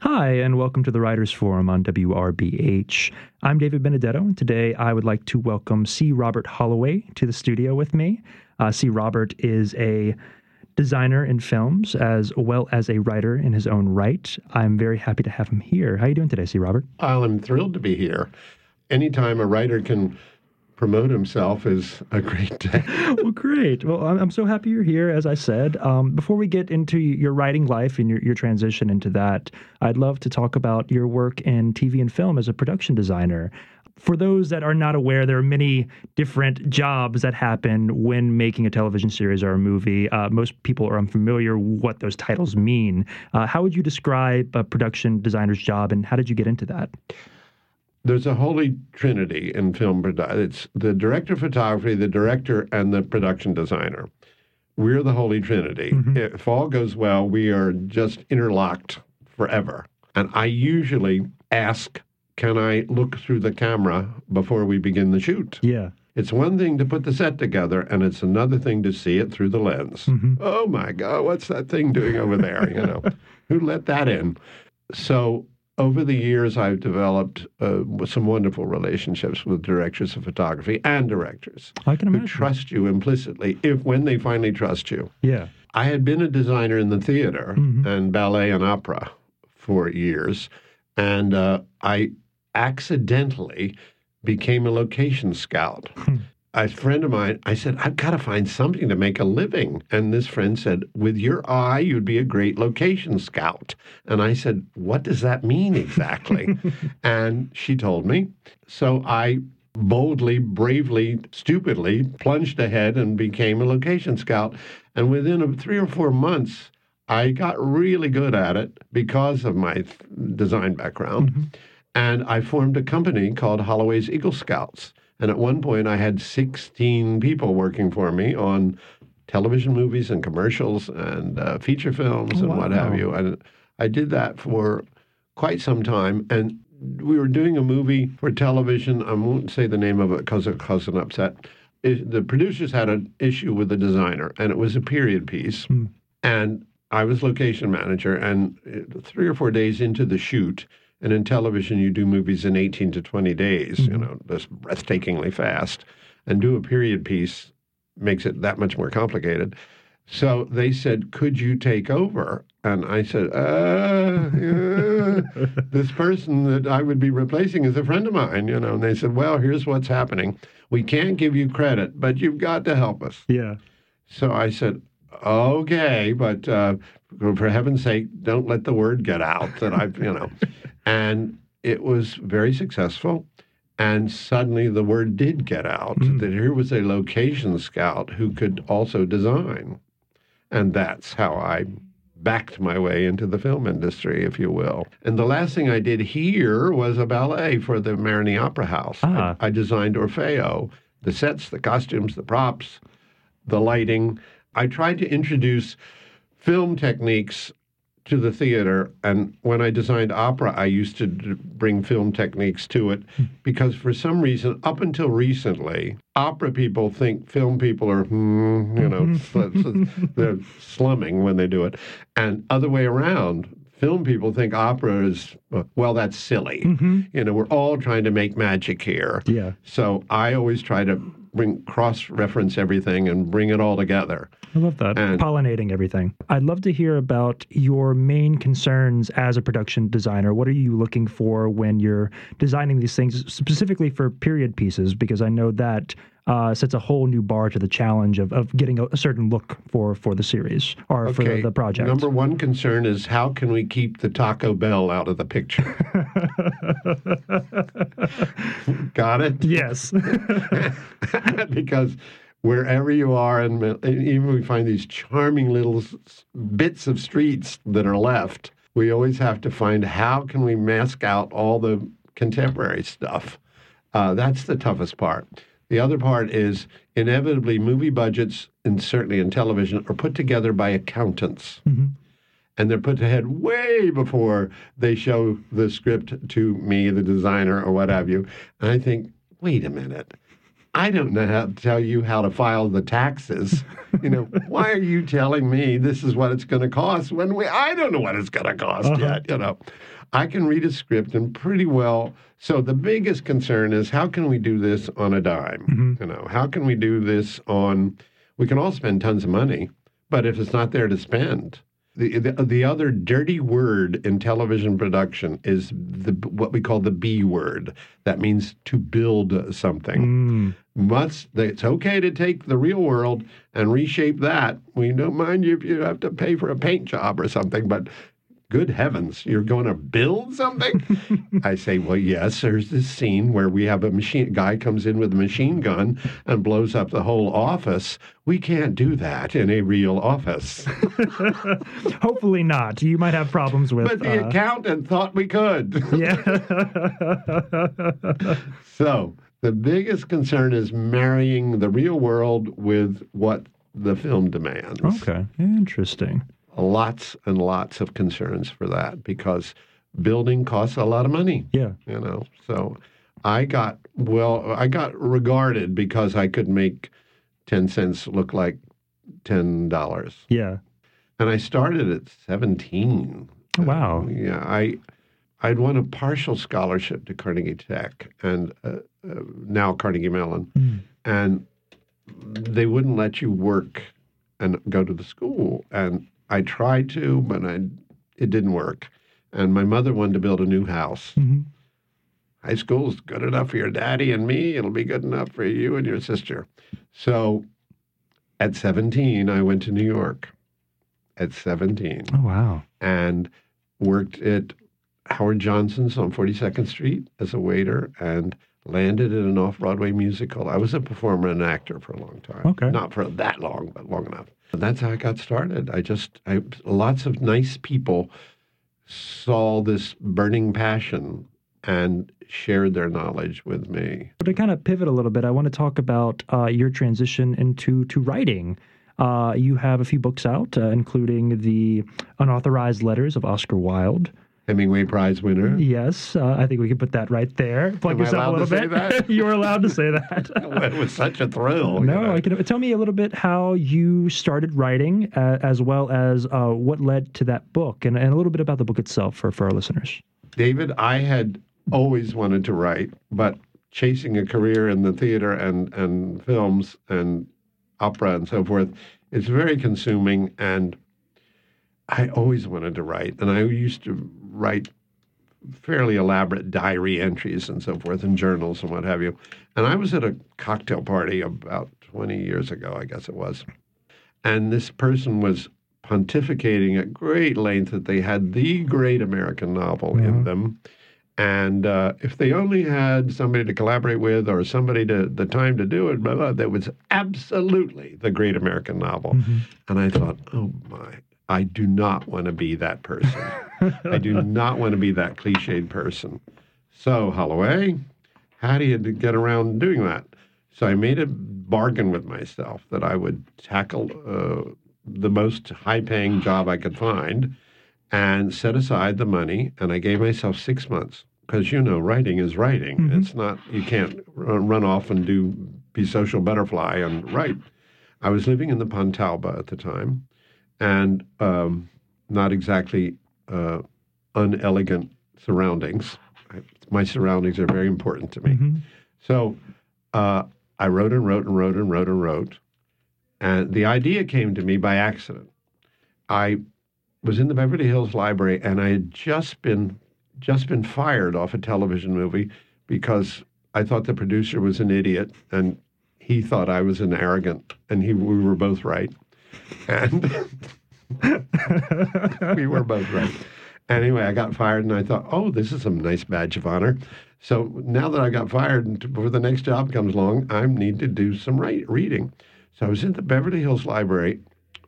Hi, and welcome to the Writers Forum on WRBH. I'm David Benedetto, and today I would like to welcome C. Robert Holloway to the studio with me. Uh, C. Robert is a designer in films as well as a writer in his own right. I'm very happy to have him here. How are you doing today, C. Robert? I'm thrilled to be here. Anytime a writer can promote himself is a great day. well, great. Well, I'm, so happy you're here, as I said. Um, before we get into your writing life and your, your transition into that, I'd love to talk about your work in TV and film as a production designer. For those that are not aware, there are many different jobs that happen when making a television series or a movie. Uh, most people are unfamiliar what those titles mean. Uh, how would you describe a production designer's job, and how did you get into that? There's a holy trinity in film production. It's the director of photography, the director, and the production designer. We're the holy trinity. Mm-hmm. If all goes well, we are just interlocked forever. And I usually ask, can I look through the camera before we begin the shoot? Yeah. It's one thing to put the set together, and it's another thing to see it through the lens. Mm-hmm. Oh my God, what's that thing doing over there? You know, who let that in? So over the years, I've developed uh, some wonderful relationships with directors of photography and directors I can imagine. who trust you implicitly if when they finally trust you. Yeah. I had been a designer in the theater mm-hmm. and ballet and opera for years, and uh, I accidentally became a location scout. A friend of mine, I said, I've got to find something to make a living. And this friend said, With your eye, you'd be a great location scout. And I said, What does that mean exactly? and she told me. So I boldly, bravely, stupidly plunged ahead and became a location scout. And within three or four months, I got really good at it because of my design background. Mm-hmm. And I formed a company called Holloway's Eagle Scouts and at one point, I had 16 people working for me on television movies and commercials and uh, feature films oh, and wow. what have you. And I did that for quite some time. And we were doing a movie for television. I won't say the name of it because it caused an upset. It, the producers had an issue with the designer, and it was a period piece. Hmm. And I was location manager. And uh, three or four days into the shoot, and in television, you do movies in 18 to 20 days, mm-hmm. you know, just breathtakingly fast. And do a period piece makes it that much more complicated. So they said, Could you take over? And I said, uh, yeah. This person that I would be replacing is a friend of mine, you know. And they said, Well, here's what's happening. We can't give you credit, but you've got to help us. Yeah. So I said, Okay, but uh, for heaven's sake, don't let the word get out that I've, you know. And it was very successful. And suddenly the word did get out mm. that here was a location scout who could also design. And that's how I backed my way into the film industry, if you will. And the last thing I did here was a ballet for the Marigny Opera House. Ah. I, I designed Orfeo, the sets, the costumes, the props, the lighting. I tried to introduce film techniques to the theater. And when I designed opera, I used to bring film techniques to it because for some reason, up until recently, opera people think film people are, hmm, you know, they're slumming when they do it. And other way around, film people think opera is well that's silly mm-hmm. you know we're all trying to make magic here yeah so i always try to bring cross reference everything and bring it all together. I love that. And, Pollinating everything. I'd love to hear about your main concerns as a production designer. What are you looking for when you're designing these things, specifically for period pieces? Because I know that uh, sets a whole new bar to the challenge of, of getting a, a certain look for, for the series or okay. for the, the, project. Number one concern is how can we keep the Taco Bell out of the picture? Got it? Yes. because wherever you are, and even we find these charming little bits of streets that are left, we always have to find how can we mask out all the contemporary stuff. Uh, that's the toughest part. The other part is inevitably movie budgets, and certainly in television, are put together by accountants. Mm-hmm. And they're put ahead way before they show the script to me, the designer, or what have you. And I think, wait a minute. I don't know how to tell you how to file the taxes. You know, why are you telling me this is what it's going to cost when we I don't know what it's going to cost uh-huh. yet, you know. I can read a script and pretty well. So the biggest concern is how can we do this on a dime? Mm-hmm. You know, how can we do this on we can all spend tons of money, but if it's not there to spend, the, the, the other dirty word in television production is the what we call the B word. That means to build something. Mm. Must it's okay to take the real world and reshape that. We don't mind you if you have to pay for a paint job or something, but good heavens, you're going to build something? I say, well, yes, there's this scene where we have a machine guy comes in with a machine gun and blows up the whole office. We can't do that in a real office. Hopefully not. You might have problems with. But the uh... accountant thought we could. yeah. so the biggest concern is marrying the real world with what the film demands. Okay, interesting lots and lots of concerns for that because building costs a lot of money. Yeah. You know, so I got, well, I got regarded because I could make 10 cents look like $10. Yeah. And I started at 17. wow. Uh, yeah. I, I'd won a partial scholarship to Carnegie Tech and uh, uh, now Carnegie Mellon. Mm. And they wouldn't let you work and go to the school. And I tried to, but I, it didn't work. And my mother wanted to build a new house. Mm-hmm. High school's good enough for your daddy and me. It'll be good enough for you and your sister. So at 17, I went to New York at 17. Oh, wow. And worked at Howard Johnson's on 42nd Street as a waiter and landed in an off Broadway musical. I was a performer and actor for a long time. Okay. Not for that long, but long enough. That's how I got started. I just, I, lots of nice people saw this burning passion and shared their knowledge with me. But To kind of pivot a little bit, I want to talk about uh, your transition into to writing. Uh, you have a few books out, uh, including the unauthorized letters of Oscar Wilde, Hemingway Prize winner. Yes, uh, I think we can put that right there. Plug Am yourself a little bit. You're allowed to say that. it was such a thrill. No, you know? I can tell me a little bit how you started writing, uh, as well as uh, what led to that book, and, and a little bit about the book itself for for our listeners. David, I had always wanted to write, but chasing a career in the theater and and films and opera and so forth, it's very consuming and I always wanted to write, and I used to write fairly elaborate diary entries and so forth and journals and what have you. And I was at a cocktail party about 20 years ago, I guess it was. And this person was pontificating at great length that they had the great American novel mm-hmm. in them. And uh, if they only had somebody to collaborate with or somebody to the time to do it, blah, blah, that was absolutely the great American novel. Mm-hmm. And I thought, oh my, I do not want to be that person. I do not want to be that cliched person. So, Holloway, how do you get around doing that? So I made a bargain with myself that I would tackle uh, the most high paying job I could find and set aside the money. And I gave myself six months because, you know, writing is writing. Mm-hmm. It's not, you can't run off and do, be social butterfly and write. I was living in the Pontalba at the time and um, not exactly uh, unelegant surroundings. I, my surroundings are very important to me. Mm-hmm. So uh, I wrote and wrote and wrote and wrote and wrote. And the idea came to me by accident. I was in the Beverly Hills Library and I had just been just been fired off a television movie because I thought the producer was an idiot and he thought I was an arrogant and he we were both right. And we were both right. Anyway, I got fired and I thought, oh, this is a nice badge of honor. So now that I got fired and before the next job comes along, I need to do some write, reading. So I was in the Beverly Hills Library,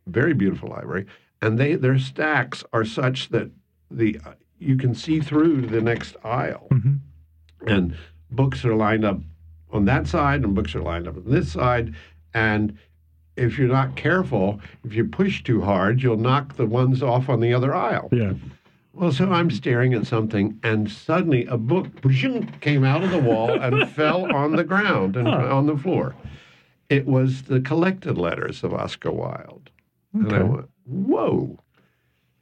very beautiful library, and they their stacks are such that the you can see through to the next aisle, mm-hmm. and books are lined up on that side, and books are lined up on this side, and if you're not careful, if you push too hard, you'll knock the ones off on the other aisle. Yeah. Well, so I'm staring at something, and suddenly a book came out of the wall and fell on the ground and Huh. on the floor. It was the collected letters of Oscar Wilde. And I went, whoa,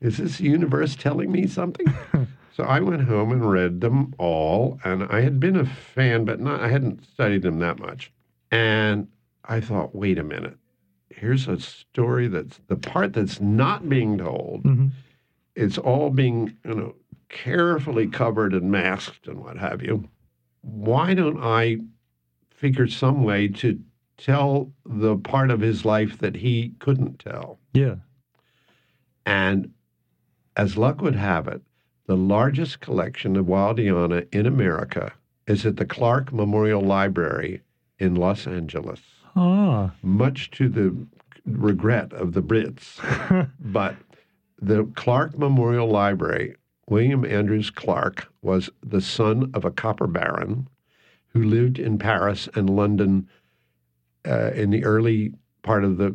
is this universe telling me something? so I went home and read them all, and I had been a fan, but not, I hadn't studied them that much. And I thought, wait a minute, here's a story that's the part that's not being told hmm it's all being you know carefully covered and masked and what have you. Why don't i figure some way to tell the part of his life that he couldn't tell? Yeah. and as luck would have it the largest collection of wildeana in america is at the clark memorial library in los angeles Ah. much to the regret of the brits but the Clark Memorial Library, William Andrews Clark was the son of a copper baron who lived in Paris and London uh, in the early part of the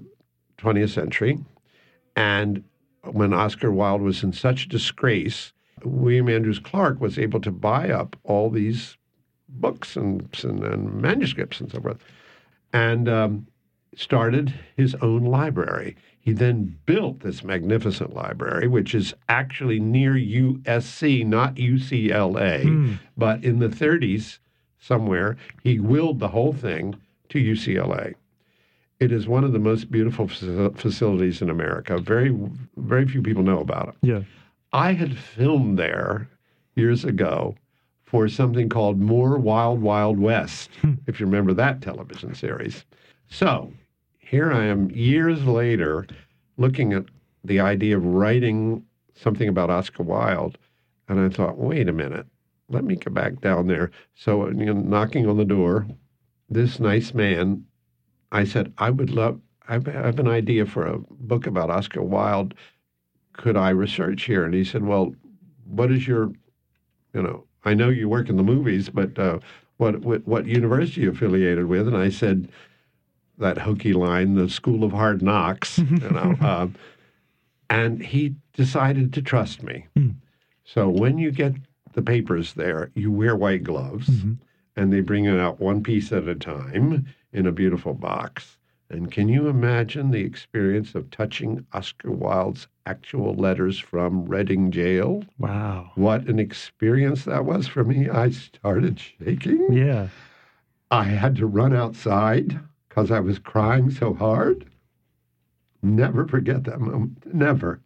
20th century. And when Oscar Wilde was in such disgrace, William Andrews Clark was able to buy up all these books and, and, and manuscripts and so forth, and um, started his own library. He then built this magnificent library, which is actually near USC, not UCLA. Hmm. But in the 30s, somewhere, he willed the whole thing to UCLA. It is one of the most beautiful facilities in America. Very, very few people know about it. Yeah. I had filmed there years ago for something called More Wild Wild West, hmm. if you remember that television series. So here I am years later looking at the idea of writing something about Oscar Wilde. And I thought, wait a minute, let me go back down there. So, you know, knocking on the door, this nice man, I said, I would love, I have an idea for a book about Oscar Wilde could I research here? And he said, Well, what is your, you know, I know you work in the movies, but uh, what, what what university are you affiliated with? And I said that hokey line, the School of Hard Knocks, you know. um, and he decided to trust me. Hmm. So when you get the papers there, you wear white gloves, Mhm. and they bring it out one piece at a time in a beautiful box. And can you imagine the experience of touching Oscar Wilde's actual letters from Reading Jail? Wow. What an experience that was for me. I started shaking. Yeah. I had to run outside because I was crying so hard. Never forget that moment. Never.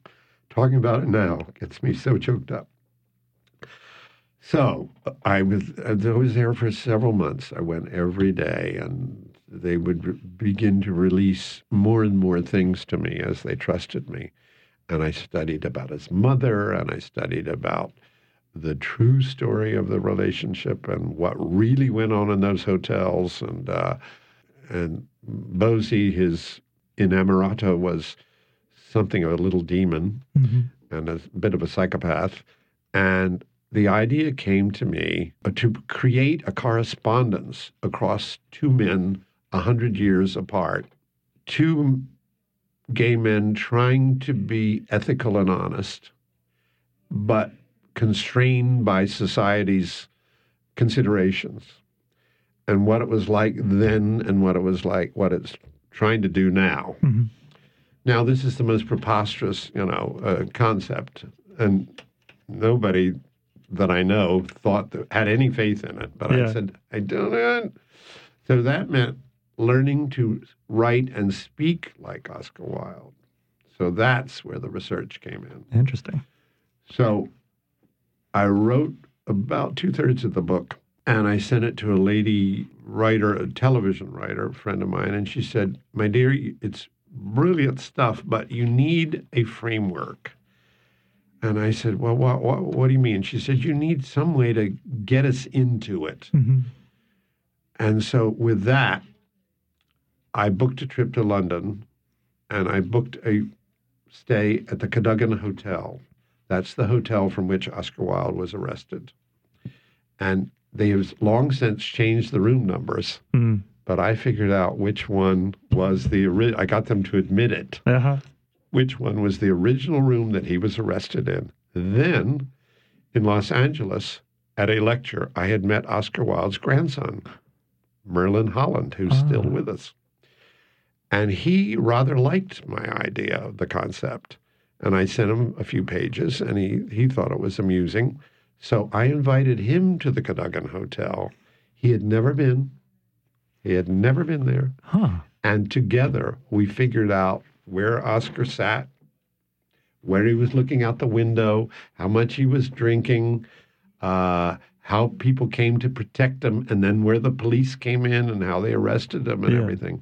Talking about it now gets me so choked up. So I was I was there for several months. I went every day, and they would re- begin to release more and more things to me as they trusted me. And I studied about his mother, and I studied about the true story of the relationship and what really went on in those hotels. And uh, and Bosie, his inamorata, was something of a little demon hmm and a bit of a psychopath. And the idea came to me to create a correspondence across two men a hundred years apart, two gay men trying to be ethical and honest, but constrained by society's considerations and what it was like then and what it was like what it's trying to do now. hmm Now, this is the most preposterous, you know, uh, concept, and nobody that I know thought that had any faith in it. But Yeah. I said, I don't. Know. So that meant learning to write and speak like Oscar Wilde. So that's where the research came in. Interesting. So I wrote about two thirds of the book and I sent it to a lady writer, a television writer, a friend of mine, and she said, My dear, it's brilliant stuff, but you need a framework. And I said, Well, what, what, what do you mean? She said, You need some way to get us into it. hmm And so with that, I booked a trip to London and I booked a stay at the Cadogan Hotel. That's the hotel from which Oscar Wilde was arrested. And they have long since changed the room numbers, Mm. but I figured out which one was the original. I got them to admit it. Uh-huh. Which one was the original room that he was arrested in? Then in Los Angeles at a lecture, I had met Oscar Wilde's grandson, Merlin Holland, who's Ah. still with us. And he rather liked my idea of the concept. And I sent him a few pages and he, he thought it was amusing. So I invited him to the Cadogan Hotel. He had never been. He had never been there. Huh. And together we figured out where Oscar sat, where he was looking out the window, how much he was drinking, uh, how people came to protect him, and then where the police came in and how they arrested him and Yeah. everything.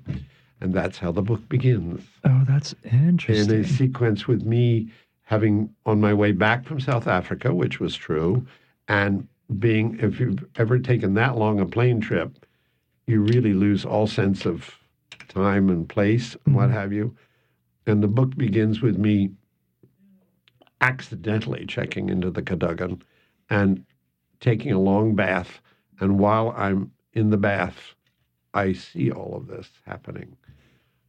And that's how the book begins Oh, that's interesting. in a sequence with me having on my way back from South Africa, which was true, and being, if you've ever taken that long a plane trip, you really lose all sense of time and place and what Mhm. have you. And the book begins with me accidentally checking into the Cadogan and taking a long bath. And while I'm in the bath, I see all of this happening.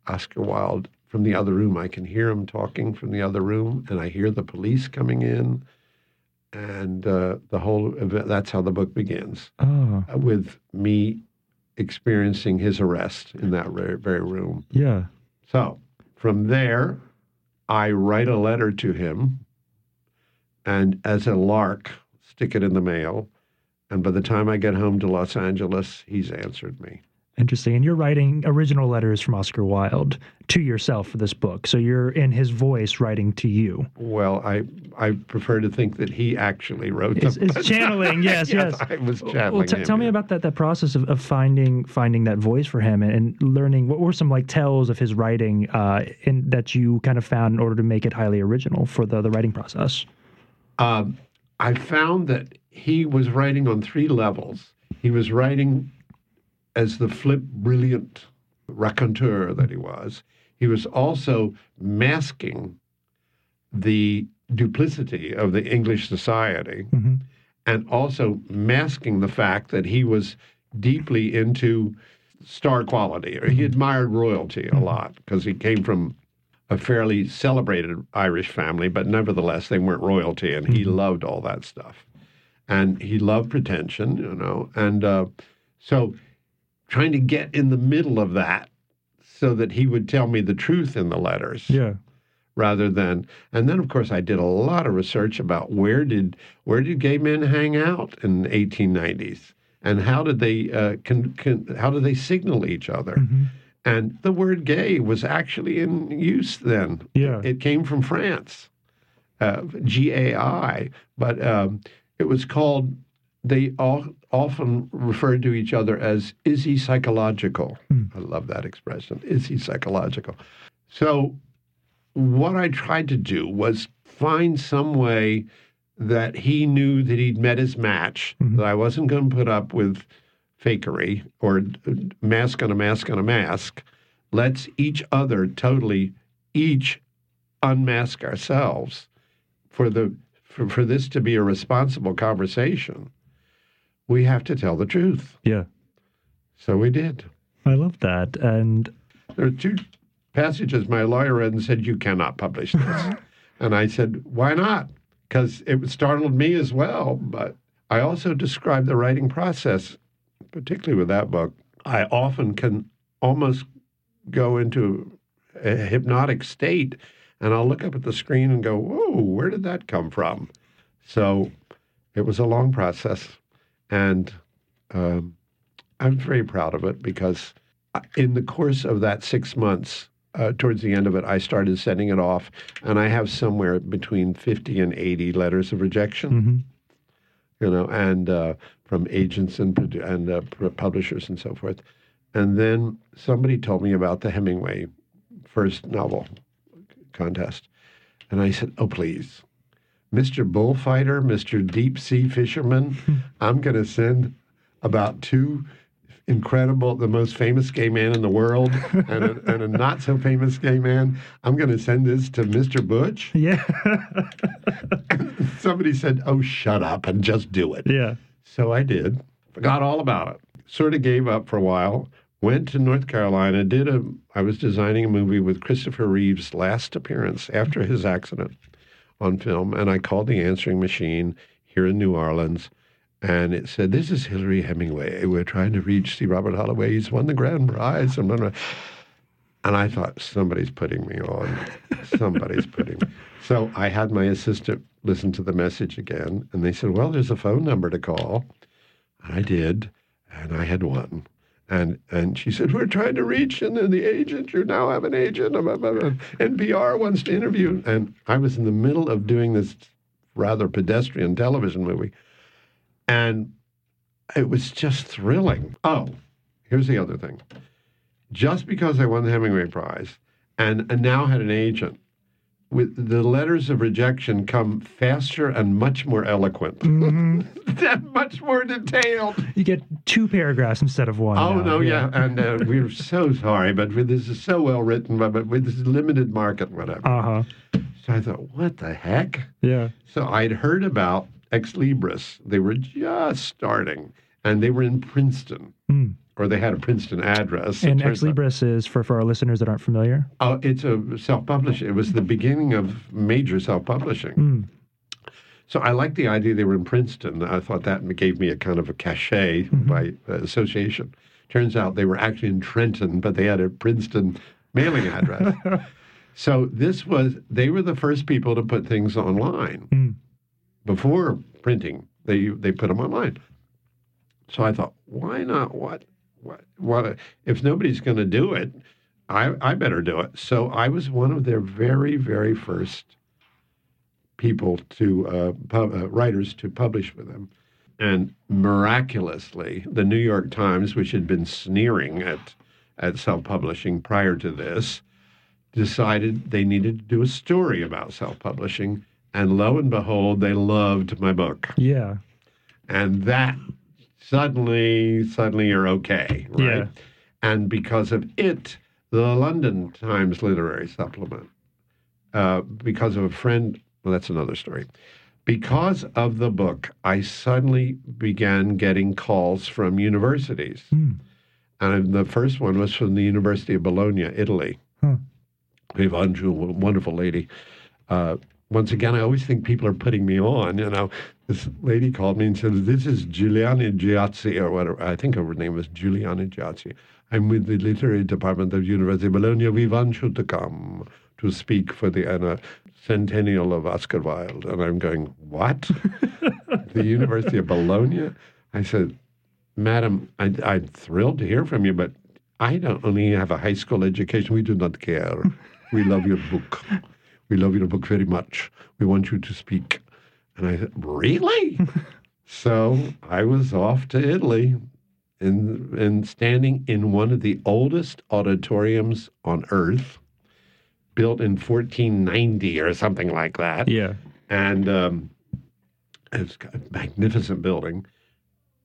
Oscar Wilde from the other room. I can hear him talking from the other room, and I hear the police coming in, and uh, the whole event. That's how the book begins, oh, uh, with me experiencing his arrest in that very, very room. yeah. So from there, I write a letter to him, and as a lark, stick it in the mail. And by the time I get home to Los Angeles, he's answered me. Interesting. And you're writing original letters from Oscar Wilde to yourself for this book. So you're in his voice writing to you. Well, I I prefer to think that he actually wrote them. it's channeling. Yes, yes. I was channeling Well, t- him, tell me about that that process of, of finding finding that voice for him and, and learning what were some like tells of his writing uh, in, that you kind of found in order to make it highly original for the the writing process. Um, I found that he was writing on three levels. He was writing as the flip, brilliant raconteur that he was. He was also masking the duplicity of the English society hmm and also masking the fact that he was deeply into star quality. Or he admired royalty a lot because he came from a fairly celebrated Irish family, but nevertheless, they weren't royalty, and he Mhm. loved all that stuff. And he loved pretension, you know. And uh, so trying to get in the middle of that so that he would tell me the truth in the letters Yeah. rather than and then of course I did a lot of research about where did where did gay men hang out in the 1890s and how did they uh, con, con, how did they signal each other hmm and the word gay was actually in use then Yeah. it came from France uh, G-A-I but um, it was called they all often referred to each other as is he psychological Hmm. I love that expression is he psychological so what I tried to do was find some way that he knew that he'd met his match, Mhm. that I wasn't going to put up with fakery or mask on a mask on a mask. Let's each other totally each unmask ourselves for the for, for this to be a responsible conversation. We have to tell the truth. Yeah. So we did. I love that. And There are two passages my lawyer read and said, You cannot publish this. and I said, Why not? Because it startled me as well. But I also described the writing process, particularly with that book. I often can almost go into a hypnotic state and I'll look up at the screen and go, Whoa, where did that come from? So it was a long process. And um, I'm very proud of it because in the course of that six months, uh, towards the end of it, I started sending it off, and I have somewhere between 50 and 80 letters of rejection, mhm. you know, and uh, from agents and, and uh, publishers and so forth. And then somebody told me about the Hemingway first novel contest. And I said, oh, please, Mr. Bullfighter, Mr. Deep Sea Fisherman, I'm going to send about two incredible, the most famous gay man in the world and a, and a not so famous gay man. I'm going to send this to Mr. Butch. yeah. Somebody said, oh, shut up and just do it. yeah. So I did, forgot all about it, sort of gave up for a while, went to North Carolina, did a, I was designing a movie with Christopher Reeve's last appearance after his accident on film. And I called the answering machine here in New Orleans. And it said, This is Hilary Hemingway. We're trying to reach C. Robert Holloway. He's won the grand prize. And, and I thought, somebody's putting me on. Somebody's putting me. So I had my assistant listen to the message again. And they said, Well, there's a phone number to call. And I did. And I had won. And and she said, We're trying to reach and then the agent, you now have an agent. NPR wants to interview. And I was in the middle of doing this rather pedestrian television movie. And it was just thrilling. Oh, here's the other thing. Just because I won the Hemingway Prize and, and now had an agent, with the letters of rejection come faster and much more eloquent, mm-hmm. much more detailed. You get two paragraphs instead of one. Oh now. no, yeah, yeah. and uh, we're so sorry, but this is so well written, but, but with this limited market, whatever. Uh huh. So I thought, what the heck? Yeah. So I'd heard about Xlibris. They were just starting, and they were in Princeton. Mm or they had a Princeton address. And Ex Libris is for, for our listeners that aren't familiar. Oh, it's a self-publishing. It was the beginning of major self-publishing. Mm. So I liked the idea they were in Princeton. I thought that gave me a kind of a cachet mm-hmm. by association. Turns out they were actually in Trenton, but they had a Princeton mailing address. so this was they were the first people to put things online mm. before printing. They they put them online. So I thought, why not? What what, what if nobody's going to do it, I, I better do it. So I was one of their very, very first people to uh, pub, uh, writers to publish with them. And miraculously, the New York Times, which had been sneering at at self-publishing prior to this, decided they needed to do a story about self-publishing. And lo and behold, they loved my book. Yeah. And that suddenly, suddenly you're okay, right? Yeah. And because of it, the London Times Literary Supplement, uh, because of a friend, well, that's another story. Because of the book, I suddenly began getting calls from universities. Hmm. And the first one was from the University of Bologna, Italy. Huh. A wonderful lady. Uh, once again, I always think people are putting me on. You know, this lady called me and said, "This is Giuliana Giazzi, or whatever. I think her name was Giuliana Giazzi. I'm with the literary department of University of Bologna. We want you to come to speak for the uh, centennial of Oscar Wilde." And I'm going, "What? the University of Bologna?" I said, "Madam, I, I'm thrilled to hear from you, but I don't only have a high school education. We do not care. We love your book." We love your book very much. We want you to speak. And I said, Really? so I was off to Italy and, and standing in one of the oldest auditoriums on earth, built in 1490 or something like that. Yeah. And um, it's a magnificent building.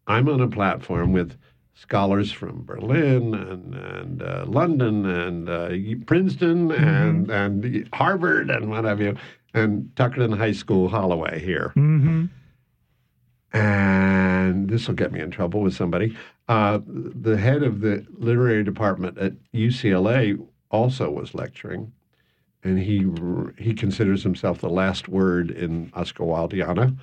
I'm on a platform with scholars from Berlin and and uh, London and uh, Princeton mm-hmm. and and Harvard and what have you, and Tuckerton High School, Holloway here. Mm-hmm. And this will get me in trouble with somebody. Uh, the head of the literary department at UCLA also was lecturing, and he he considers himself the last word in Oscar Wildeana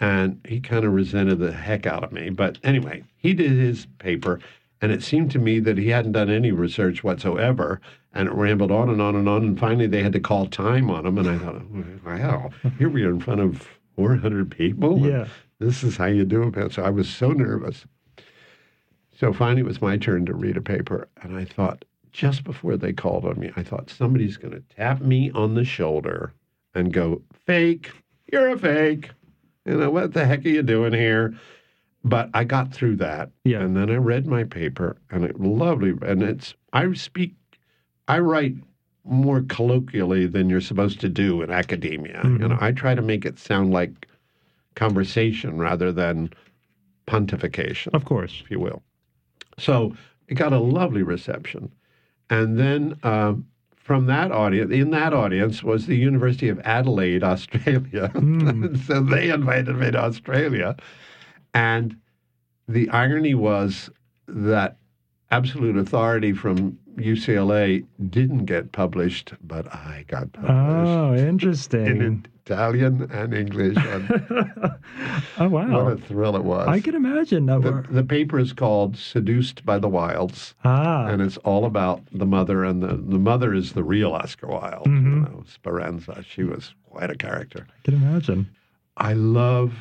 and he kind of resented the heck out of me. But anyway, he did his paper, and it seemed to me that he hadn't done any research whatsoever, and it rambled on and on and on. And finally, they had to call time on him, and I thought, wow, here we are in front of 400 people. Yeah. This is how you do it. So I was so nervous. So finally, it was my turn to read a paper, and I thought, just before they called on me, I thought somebody's going to tap me on the shoulder and go, fake, you're a fake you know, what the heck are you doing here? But I got through that. Yeah. And then I read my paper and it lovely. And it's, I speak, I write more colloquially than you're supposed to do in academia. Mm-hmm. You know, I try to make it sound like conversation rather than pontification. Of course. If you will. So it got a lovely reception. And then um, from that audience, in that audience was the University of Adelaide, Australia. Mm. so they invited me to Australia. And the irony was that absolute authority from UCLA didn't get published, but I got published. Oh, interesting. in Italian and English. And oh, wow. what a thrill it was. I can imagine. Uh, the, the paper is called Seduced by the Wilds, ah, and it's all about the mother. And the, the mother is the real Oscar Wilde, you Mhm. know, Speranza. She was quite a character. I can imagine. I love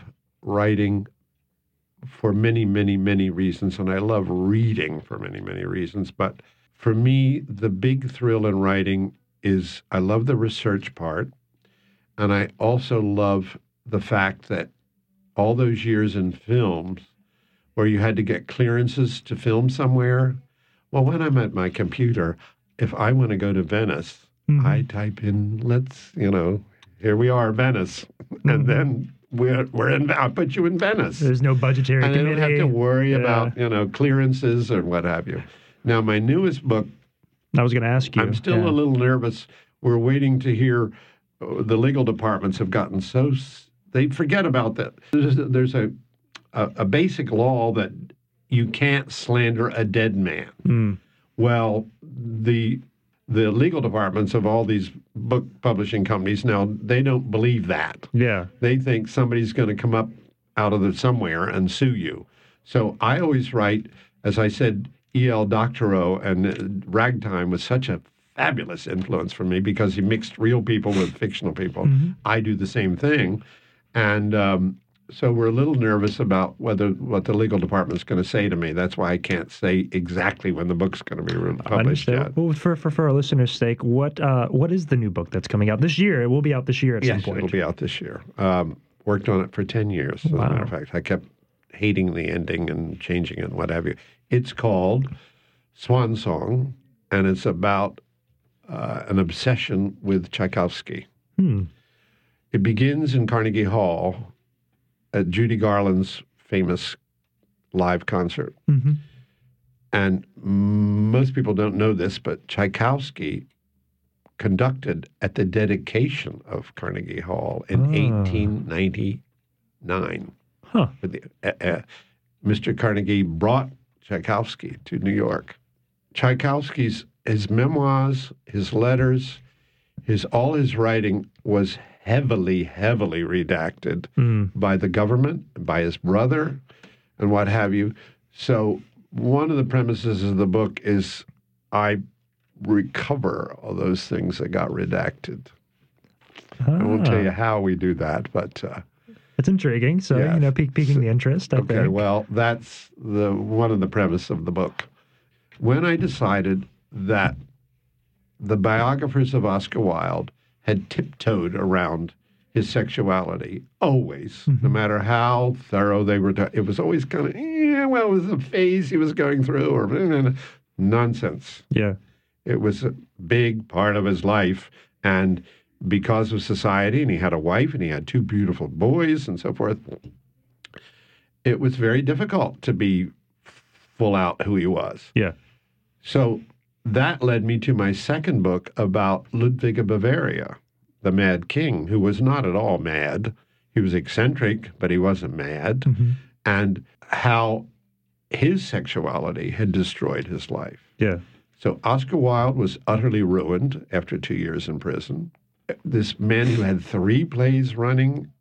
writing for many, many, many reasons, and I love reading for many, many reasons. But for me, the big thrill in writing is I love the research part, and I also love the fact that all those years in films where you had to get clearances to film somewhere. Well, when I'm at my computer, if I want to go to Venice, Mhm. I type in, let's, you know, here we are, Venice. And Mhm. then we're, we're in, I'll put you in Venice. There's no budgetary and I don't have to worry Yeah. about, you know, clearances or what have you. Now, my newest book, I was going to ask you. I'm still yeah. a little nervous. We're waiting to hear. uh, The legal departments have gotten so they forget about that. There's, there's a, a a basic law that you can't slander a dead man. Mm. Well, the the legal departments of all these book publishing companies now they don't believe that. Yeah. They think somebody's going to come up out of the somewhere and sue you. So I always write, as I said, E.L. Doctorow and uh, Ragtime was such a fabulous influence for me because he mixed real people with fictional people. Mhm. I do the same thing, and um, so we're a little nervous about whether what the legal department's going to say to me. That's why I can't say exactly when the book's going to be published yet. Well, for, for for our listeners' sake, what uh what is the new book that's coming out this year? It will be out this year at Yes, some point. it'll be out this year. Um, worked on it for 10 years, as a matter of fact. I kept hating the ending and changing it and what have you. It's called Swan Song, and it's about uh, an obsession with Tchaikovsky. Hmm. It begins in Carnegie Hall at Judy Garland's famous live concert. hmm And most people don't know this, but Tchaikovsky conducted at the dedication of Carnegie Hall in Ah. 1899. Huh. The- uh, uh, Mr. Carnegie brought Tchaikovsky to New York. Tchaikovsky's his memoirs, his letters, his all his writing was heavily, heavily redacted Mm. by the government, by his brother, and what have you. So, one of the premises of the book is I recover all those things that got redacted. I won't tell Ah. you how we do that, but uh, It's intriguing. So you know, pique, piquing the interest. I okay. think. Well, that's the one of the premise of the book. When I decided that the biographers of Oscar Wilde had tiptoed around his sexuality always, no Mhm. matter how thorough they were. it was always kind of, yeah, well, it was a phase he was going through, or nonsense. yeah. It was a big part of his life. And because of society, and he had a wife and he had two beautiful boys and so forth, it was very difficult to be full out who he was. Yeah. So that led me to my second book about Ludwig of Bavaria, the Mad King, who was not at all mad. He was eccentric, but he wasn't mad. hmm And how his sexuality had destroyed his life. Yeah. So Oscar Wilde was utterly ruined after two years in prison. This man who had three plays running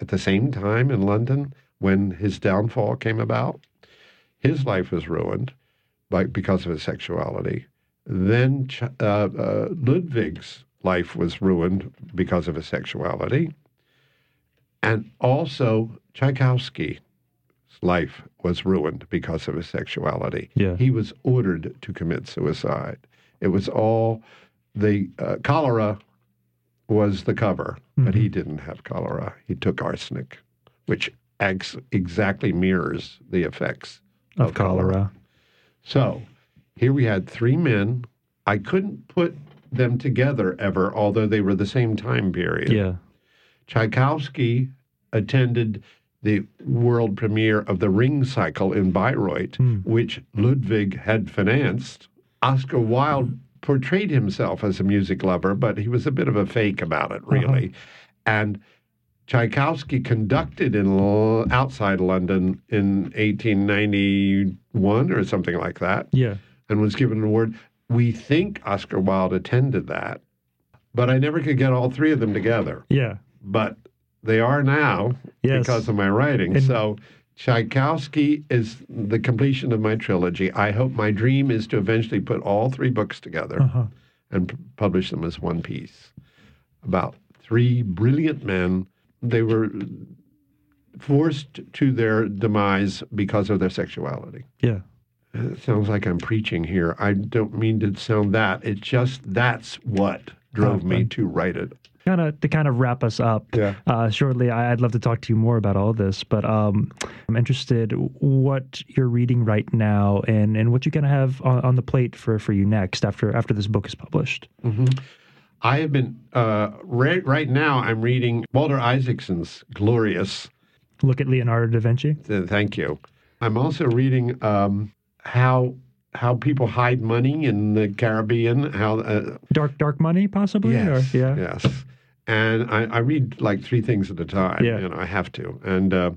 at the same time in London when his downfall came about, his life was ruined by, because of his sexuality. Then uh, uh, Ludwig's life was ruined because of his sexuality. And also Tchaikovsky's life was ruined because of his sexuality Yeah. he was ordered to commit suicide. It was all the uh, cholera was the cover, but he didn't have cholera. He took arsenic, which ex- exactly mirrors the effects Of cholera. So here we had three men. I couldn't put them together ever, although they were the same time period. Yeah. Tchaikovsky attended the world premiere of the Ring Cycle in Bayreuth, Hmm. which Ludwig had financed. Oscar Wilde portrayed himself as a music lover, but he was a bit of a fake about it, uh-huh. really. And Tchaikovsky conducted in outside London in 1891 or something like that, Yeah. and was given an award. we think Oscar Wilde attended that, but I never could get all three of them together. Yeah. But they are now Yes. because of my writing. And- so Tchaikovsky is the completion of my trilogy. I hope my dream is to eventually put all three books together Uh-huh. and p- publish them as one piece about three brilliant men. They were forced to their demise because of their sexuality. Yeah. It sounds like I'm preaching here. I don't mean to sound that. It's just that's what drove me to write it. Kind of to kind of wrap us up. Yeah. Uh, shortly, I- I'd love to talk to you more about all this, but um, I'm interested what you're reading right now and, and what you kind of have on, on the plate for, for you next after after this book is published. I have been uh, right right now. I'm reading Walter Isaacson's Glorious. Look at Leonardo da Vinci. Uh, Thank you. I'm also reading um, how how people hide money in the Caribbean. How uh, Dark Dark Money, possibly. yes, Or, yeah. yes. And I, I read like three things at a time. Yeah. You know, I have to. And uh,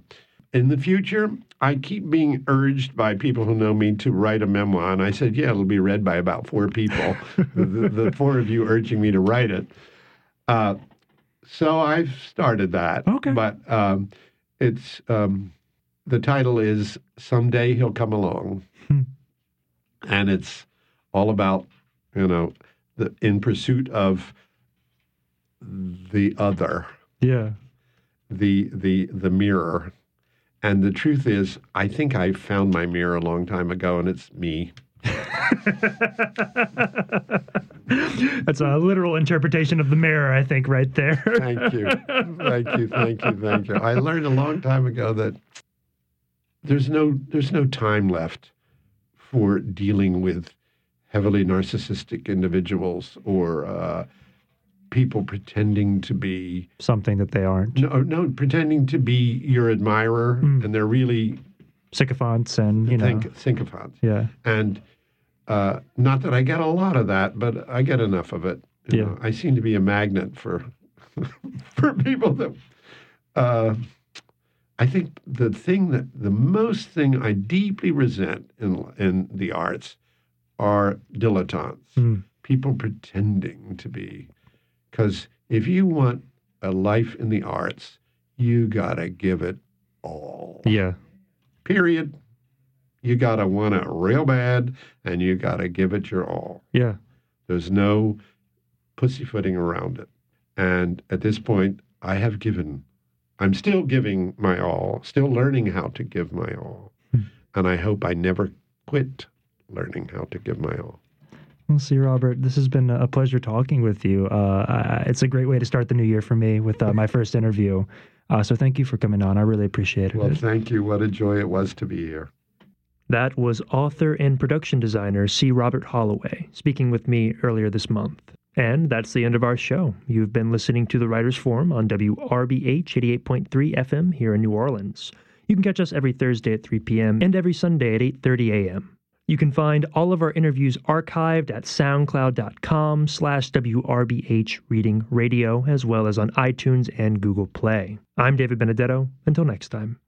in the future, I keep being urged by people who know me to write a memoir. And I said, yeah, it'll be read by about four people. the, the, four of you urging me to write it. Uh, so I've started that. Okay. But um, it's um, the title is Someday He'll Come Along. Hmm. And it's all about, you know, the in pursuit of the other, Yeah. the the the mirror. And the truth is, I think I found my mirror a long time ago, and it's me. That's a literal interpretation of the mirror, I think, right there. Thank you. thank you. Thank you. Thank you. I learned a long time ago that there's no there's no time left for dealing with heavily narcissistic individuals or uh, people pretending to be Something that they aren't. no no pretending to be your admirer Mm. and they're really Sycophants and, you know. think sycophants. yeah. And uh, not that I get a lot of that, but I get enough of it. You Yeah. know, I seem to be a magnet for for people that. Uh, I think the thing that the most thing I deeply resent in in the arts are dilettantes, Mm. people pretending to be. Because if you want a life in the arts, you gotta give it all Yeah. period. You got to want it real bad and you got to give it your all. Yeah. There's no pussyfooting around it. And at this point, I have given, I'm still giving my all, still learning how to give my all. Hmm. And I hope I never quit learning how to give my all. Well, see, Robert, this has been a pleasure talking with you. Uh, I- it's a great way to start the new year for me with uh, my first interview. Uh, so thank you for coming on. I really appreciate it. Well, thank you. What a joy it was to be here. That was author and production designer C. Robert Holloway speaking with me earlier this month. And that's the end of our show. You've been listening to the Writers Forum on WRBH 88.3 FM here in New Orleans. You can catch us every Thursday at 3 p.m. and every Sunday at 8:30 a.m. You can find all of our interviews archived at soundcloud.com slash WRBH Reading Radio, as well as on iTunes and Google Play. I'm David Benedetto. Until next time.